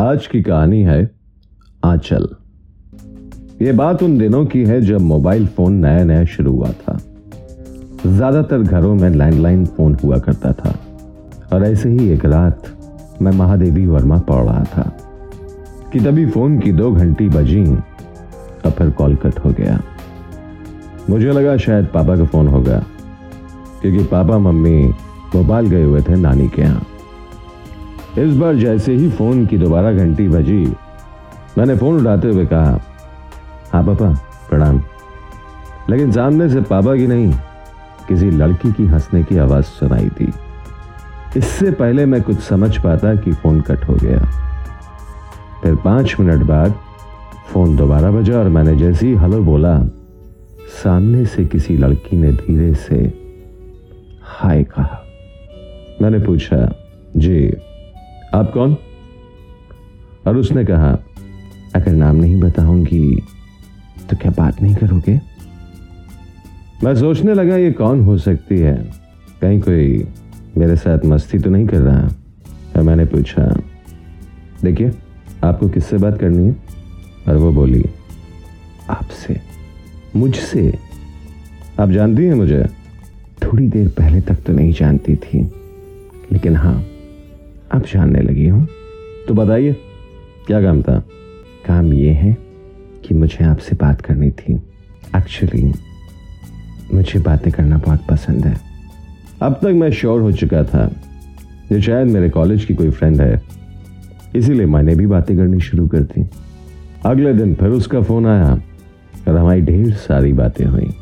आज की कहानी है आंचल। ये बात उन दिनों की है जब मोबाइल फ़ोन नया नया शुरू हुआ था। ज़्यादातर घरों में लैंडलाइन फ़ोन हुआ करता था। और ऐसे ही एक रात मैं महादेवी वर्मा पढ़ रहा था कि तभी फ़ोन की दो घंटी बजी और फिर कॉल कट हो गया। मुझे लगा शायद पापा का फ़ोन होगा, क्योंकि पापा, मम्मी भोपाल गए हुए थे नानी के यहाँ। इस बार जैसे ही फ़ोन की दोबारा घंटी बजी, मैंने फ़ोन उठाते हुए कहा हाँ पापा, प्रणाम। लेकिन सामने से पापा की नहीं, किसी लड़की की हंसने की आवाज़ सुनाई थी इससे पहले मैं कुछ समझ पाता कि फ़ोन कट हो गया। फिर पाँच मिनट बाद फ़ोन दोबारा बजा और मैंने जैसे ही हेलो बोला, सामने से किसी लड़की ने धीरे से, हाय कहा। मैंने पूछा, जी आप कौन? और उसने कहा, अगर नाम नहीं बताऊँगी तो क्या बात नहीं करोगे? मैं सोचने लगा, ये कौन हो सकती है? कहीं कोई मेरे साथ मस्ती तो नहीं कर रहा? और मैंने पूछा, देखिए, आपको किससे बात करनी है? और वो बोली, आपसे, मुझसे। आप जानती हैं मुझे? थोड़ी देर पहले तक तो नहीं जानती थी, लेकिन हाँ अब जानने लगी हूँ। तो बताइए क्या काम था? काम यह है कि मुझे आपसे बात करनी थी। एक्चुअली मुझे बातें करना बहुत पसंद है। अब तक मैं श्योर हो चुका था जो शायद मेरे कॉलेज की कोई फ्रेंड है। इसीलिए मैंने भी बातें करनी शुरू कर दी। अगले दिन फिर उसका फ़ोन आया और हमारी ढेर सारी बातें हुई।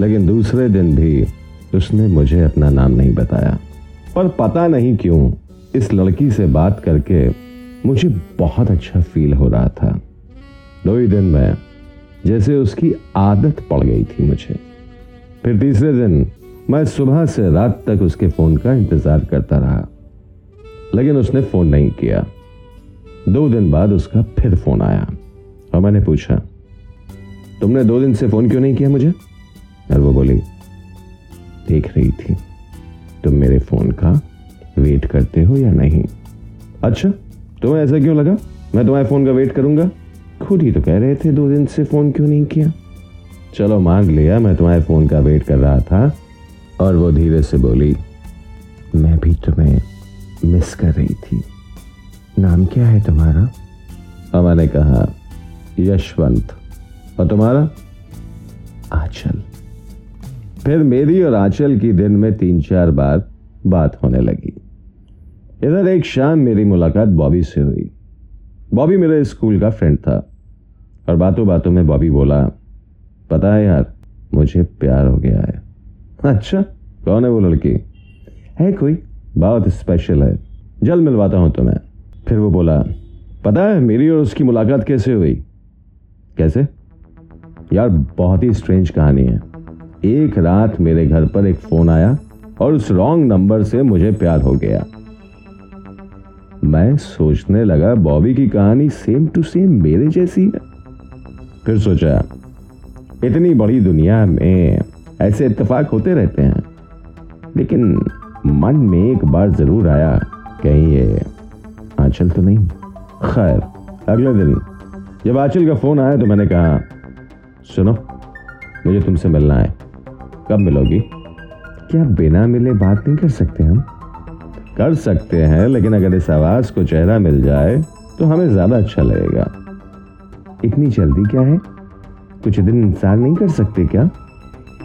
लेकिन दूसरे दिन भी उसने मुझे अपना नाम नहीं बताया। पर पता नहीं क्यों इस लड़की से बात करके मुझे बहुत अच्छा फील हो रहा था। दो ही दिन में जैसे उसकी आदत पड़ गई थी मुझे। फिर तीसरे दिन मैं सुबह से रात तक उसके फ़ोन का इंतज़ार करता रहा, लेकिन उसने फ़ोन नहीं किया। दो दिन बाद उसका फिर फ़ोन आया और मैंने पूछा, तुमने दो दिन से फ़ोन क्यों नहीं किया मुझे? और वो बोली, देख रही थी, तुम मेरे फ़ोन का वेट करते हो या नहीं? अच्छा तुम्हें ऐसा क्यों लगा? मैं तुम्हारे फ़ोन का वेट करूँगा। खुद ही तो कह रहे थे दो दिन से फ़ोन क्यों नहीं किया? चलो मांग लिया, मैं तुम्हारे फ़ोन का वेट कर रहा था। और वो धीरे से बोली, मैं भी तुम्हें मिस कर रही थी। नाम क्या है तुम्हारा? और मैंने कहा, यशवंत। और तुम्हारा? आंचल। फिर मेरी और आंचल की दिन में तीन चार बार बात होने लगी। इधर एक शाम मेरी मुलाकात बॉबी से हुई। बॉबी मेरे स्कूल का फ्रेंड था और बातों बातों में बॉबी बोला, पता है यार, मुझे प्यार हो गया है। अच्छा? कौन है वो लड़की? है कोई, बहुत स्पेशल है। जल्द मिलवाता हूँ तुम्हें। फिर वो बोला, पता है मेरी और उसकी मुलाकात कैसे हुई? कैसे? यार, बहुत ही स्ट्रेंज कहानी है। एक रात मेरे घर पर एक फ़ोन आया और उस रॉन्ग नंबर से मुझे प्यार हो गया। मैं सोचने लगा, बॉबी की कहानी सेम टू सेम मेरे जैसी है। फिर सोचा, इतनी बड़ी दुनिया में ऐसे इत्तेफाक होते रहते हैं। लेकिन मन में एक बार ज़रूर आया, कहीं ये आंचल तो नहीं। खैर, अगले दिन जब आंचल का फ़ोन आया तो मैंने कहा, सुनो, मुझे तुमसे मिलना है। कब मिलोगी? क्या बिना मिले बात नहीं कर सकते हम? कर सकते हैं, लेकिन अगर इस आवाज़ को चेहरा मिल जाए तो हमें ज़्यादा अच्छा लगेगा। इतनी जल्दी क्या है? कुछ दिन इंतज़ार नहीं कर सकते क्या?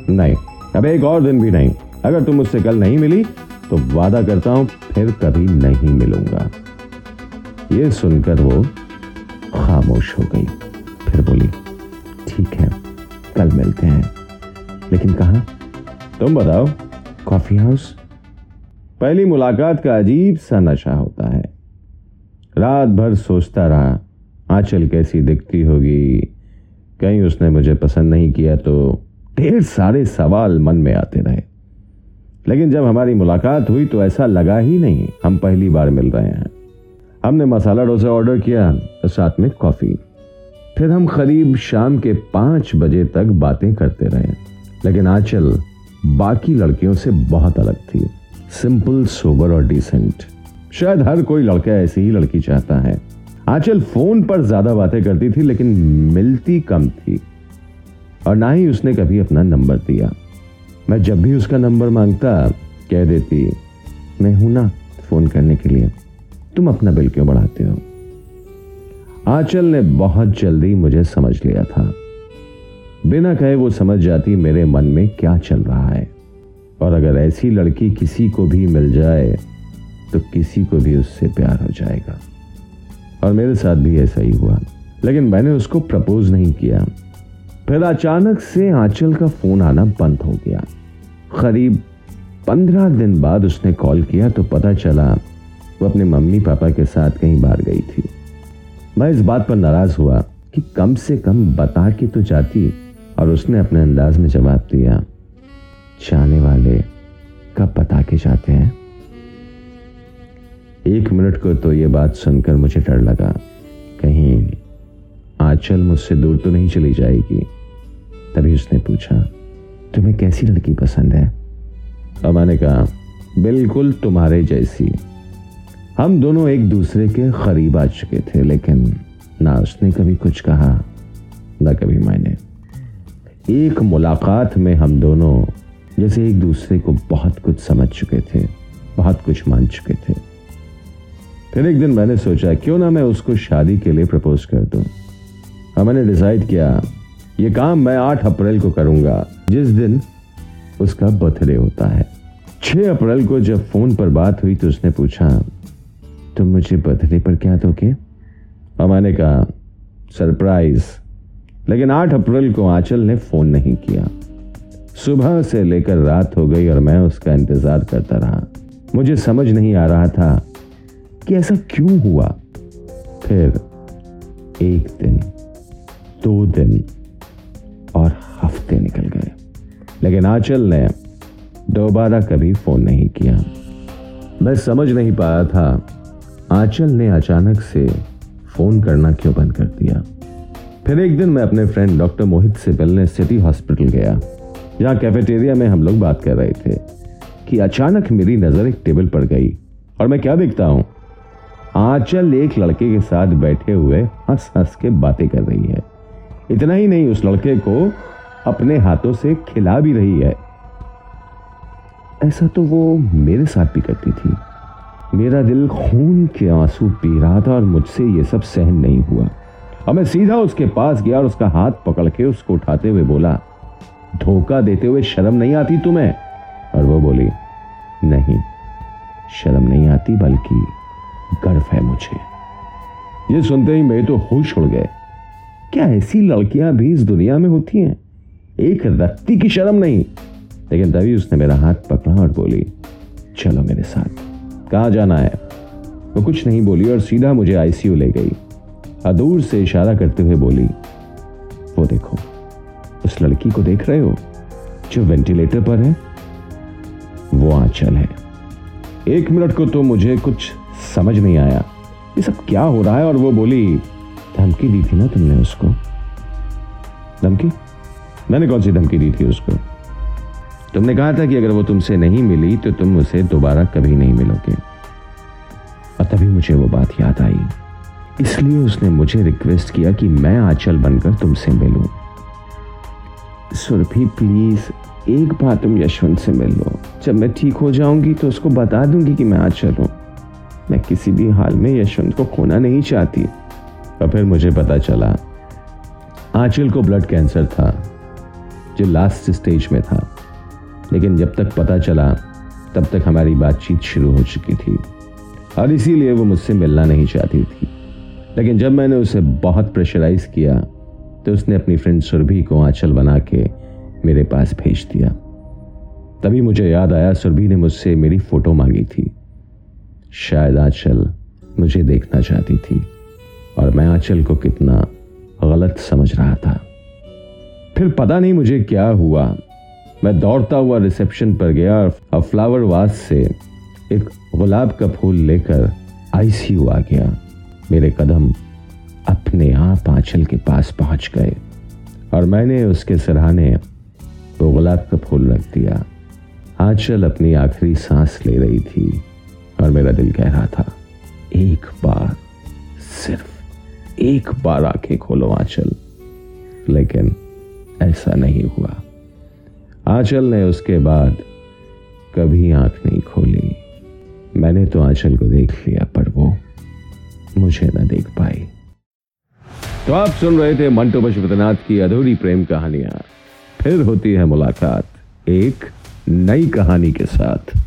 नहीं। अब एक और दिन भी नहीं। अगर तुम मुझसे कल नहीं मिली तो वादा करता हूँ फिर कभी नहीं मिलूँगा। ये सुनकर वो खामोश हो गई। फिर बोली, ठीक है, कल मिलते हैं। लेकिन कहा? तुम बताओ, कॉफ़ी हाउस? पहली मुलाकात का अजीब सा नशा होता है। रात भर सोचता रहा, आंचल कैसी दिखती होगी। कहीं उसने मुझे पसंद नहीं किया तो ढेर सारे सवाल मन में आते रहे। लेकिन जब हमारी मुलाकात हुई तो ऐसा लगा ही नहीं, हम पहली बार मिल रहे हैं। हमने मसाला डोसा ऑर्डर किया और साथ में कॉफ़ी। फिर हम करीब शाम के पाँच बजे तक बातें करते रहे। लेकिन आंचल बाकी लड़कियों से बहुत अलग थी। सिंपल सोबर और डिसेंट शायद हर कोई लड़का ऐसी ही लड़की चाहता है। आंचल फ़ोन पर ज़्यादा बातें करती थी, लेकिन मिलती कम थी। और ना ही उसने कभी अपना नंबर दिया। मैं जब भी उसका नंबर माँगता, कह देती, मैं हूँ ना फ़ोन करने के लिए। तुम अपना बिल क्यों बढ़ाते हो? आंचल ने बहुत जल्दी मुझे समझ लिया था। बिना कहे वो समझ जाती मेरे मन में क्या चल रहा है। और अगर ऐसी लड़की किसी को भी मिल जाए तो किसी को भी उससे प्यार हो जाएगा। और मेरे साथ भी ऐसा ही हुआ। लेकिन मैंने उसको प्रपोज नहीं किया। फिर अचानक से आंचल का फ़ोन आना बंद हो गया। करीब पंद्रह दिन बाद उसने कॉल किया तो पता चला वो अपने मम्मी पापा के साथ कहीं बाहर गई थी। मैं इस बात पर नाराज़ हुआ कि कम से कम बता के तो जाती और उसने अपने अंदाज में जवाब दिया, जाने वाले कब बता के जाते हैं। एक मिनट को तो यह बात सुनकर मुझे डर लगा। कहीं आंचल मुझसे दूर तो नहीं चली जाएगी? तभी उसने पूछा, तुम्हें कैसी लड़की पसंद है? और मैंने कहा, बिल्कुल तुम्हारे जैसी। हम दोनों एक दूसरे के करीब आ चुके थे, लेकिन ना उसने कभी कुछ कहा, ना कभी मैंने एक मुलाकात में हम दोनों जैसे एक दूसरे को बहुत कुछ समझ चुके थे, बहुत कुछ मान चुके थे। फिर एक दिन मैंने सोचा, क्यों ना मैं उसको शादी के लिए प्रपोज कर दूँ? और मैंने डिसाइड किया, ये काम मैं 8 अप्रैल को करूँगा, जिस दिन उसका बर्थडे होता है। 6 अप्रैल को जब फ़ोन पर बात हुई तो उसने पूछा, तुम मुझे बर्थडे पर क्या दोगे? और मैंने कहा सरप्राइज़ लेकिन 8 अप्रैल को आंचल ने फ़ोन नहीं किया। सुबह से लेकर रात हो गई और मैं उसका इंतज़ार करता रहा। मुझे समझ नहीं आ रहा था कि ऐसा क्यों हुआ। फिर एक दिन, दो दिन और हफ़्ते निकल गए। लेकिन आंचल ने दोबारा कभी फ़ोन नहीं किया। मैं समझ नहीं पाया था, आंचल ने अचानक से फ़ोन करना क्यों बंद कर दिया। फिर एक दिन मैं अपने फ्रेंड डॉक्टर मोहित से मिलने सिटी हॉस्पिटल गया। जहाँ कैफेटेरिया में हम लोग बात कर रहे थे कि अचानक मेरी नज़र एक टेबल पर गई और मैं क्या देखता हूँ? आंचल एक लड़के के साथ बैठे हुए हंस हंस के बातें कर रही है। इतना ही नहीं, उस लड़के को अपने हाथों से खिला भी रही है। ऐसा तो वो मेरे साथ भी करती थी। मेरा दिल खून के आँसू पी रहा था और मुझसे ये सब सहन नहीं हुआ। और मैं सीधा उसके पास गया और उसका हाथ पकड़ के उसको उठाते हुए बोला धोखा देते हुए शर्म नहीं आती तुम्हें? और वो बोली, नहीं, शर्म नहीं आती, बल्कि गर्व है मुझे। ये सुनते ही मैं तो होश उड़ गए। क्या ऐसी लड़कियाँ भी इस दुनिया में होती हैं? एक रत्ती की शर्म नहीं। लेकिन तभी उसने मेरा हाथ पकड़ा और बोली, चलो मेरे साथ। कहा जाना है? वो कुछ नहीं बोली और सीधा मुझे आईसीयू ले गई। अदूर से इशारा करते हुए बोली, वो देखो उस लड़की को देख रहे हो? जो वेंटिलेटर पर है, वो आंचल है। एक मिनट को तो मुझे कुछ समझ नहीं आया। ये सब क्या हो रहा है? और वो बोली, धमकी दी थी ना तुमने उसको? धमकी? मैंने कौन सी धमकी दी थी उसको? तुमने कहा था कि अगर वो तुमसे नहीं मिली तो तुम उसे दोबारा कभी नहीं मिलोगे। और तभी मुझे वो बात याद आई। इसलिए उसने मुझे रिक्वेस्ट किया कि मैं आंचल बनकर तुमसे मिलूं। सुरभि प्लीज़ एक बार तुम यशवंत से मिल लो। जब मैं ठीक हो जाऊँगी तो उसको बता दूँगी कि मैं आंचल हूँ मैं किसी भी हाल में यशवंत को खोना नहीं चाहती। और फिर मुझे पता चला, आंचल को ब्लड कैंसर था, जो लास्ट स्टेज में था। लेकिन जब तक पता चला, तब तक हमारी बातचीत शुरू हो चुकी थी। और इसीलिए वो मुझसे मिलना नहीं चाहती थी। लेकिन जब मैंने उसे बहुत प्रेशराइज किया तो उसने अपनी फ्रेंड सुरभि को आंचल बना के मेरे पास भेज दिया। तभी मुझे याद आया सुरभि ने मुझसे मेरी फ़ोटो मांगी थी। शायद आंचल मुझे देखना चाहती थी और मैं आंचल को कितना गलत समझ रहा था। फिर पता नहीं मुझे क्या हुआ। मैं दौड़ता हुआ रिसेप्शन पर गया और फ्लावर वास से एक गुलाब का फूल लेकर आईसीयू आ गया। मेरे कदम अपने आप आंचल के पास पहुँच गए और मैंने उसके सराहने वो गुलाब का फूल रख दिया। आंचल अपनी आखिरी सांस ले रही थी और मेरा दिल कह रहा था, एक बार, सिर्फ़ एक बार आँखें खोलो आंचल। लेकिन ऐसा नहीं हुआ। आंचल ने उसके बाद कभी आँख नहीं खोली। मैंने तो आंचल को देख लिया, पर वो मुझे न देख पाई। तो आप सुन रहे थे मंटो पशुपतिनाथ की अधूरी प्रेम कहानियाँ। फिर होती है मुलाकात एक नई कहानी के साथ।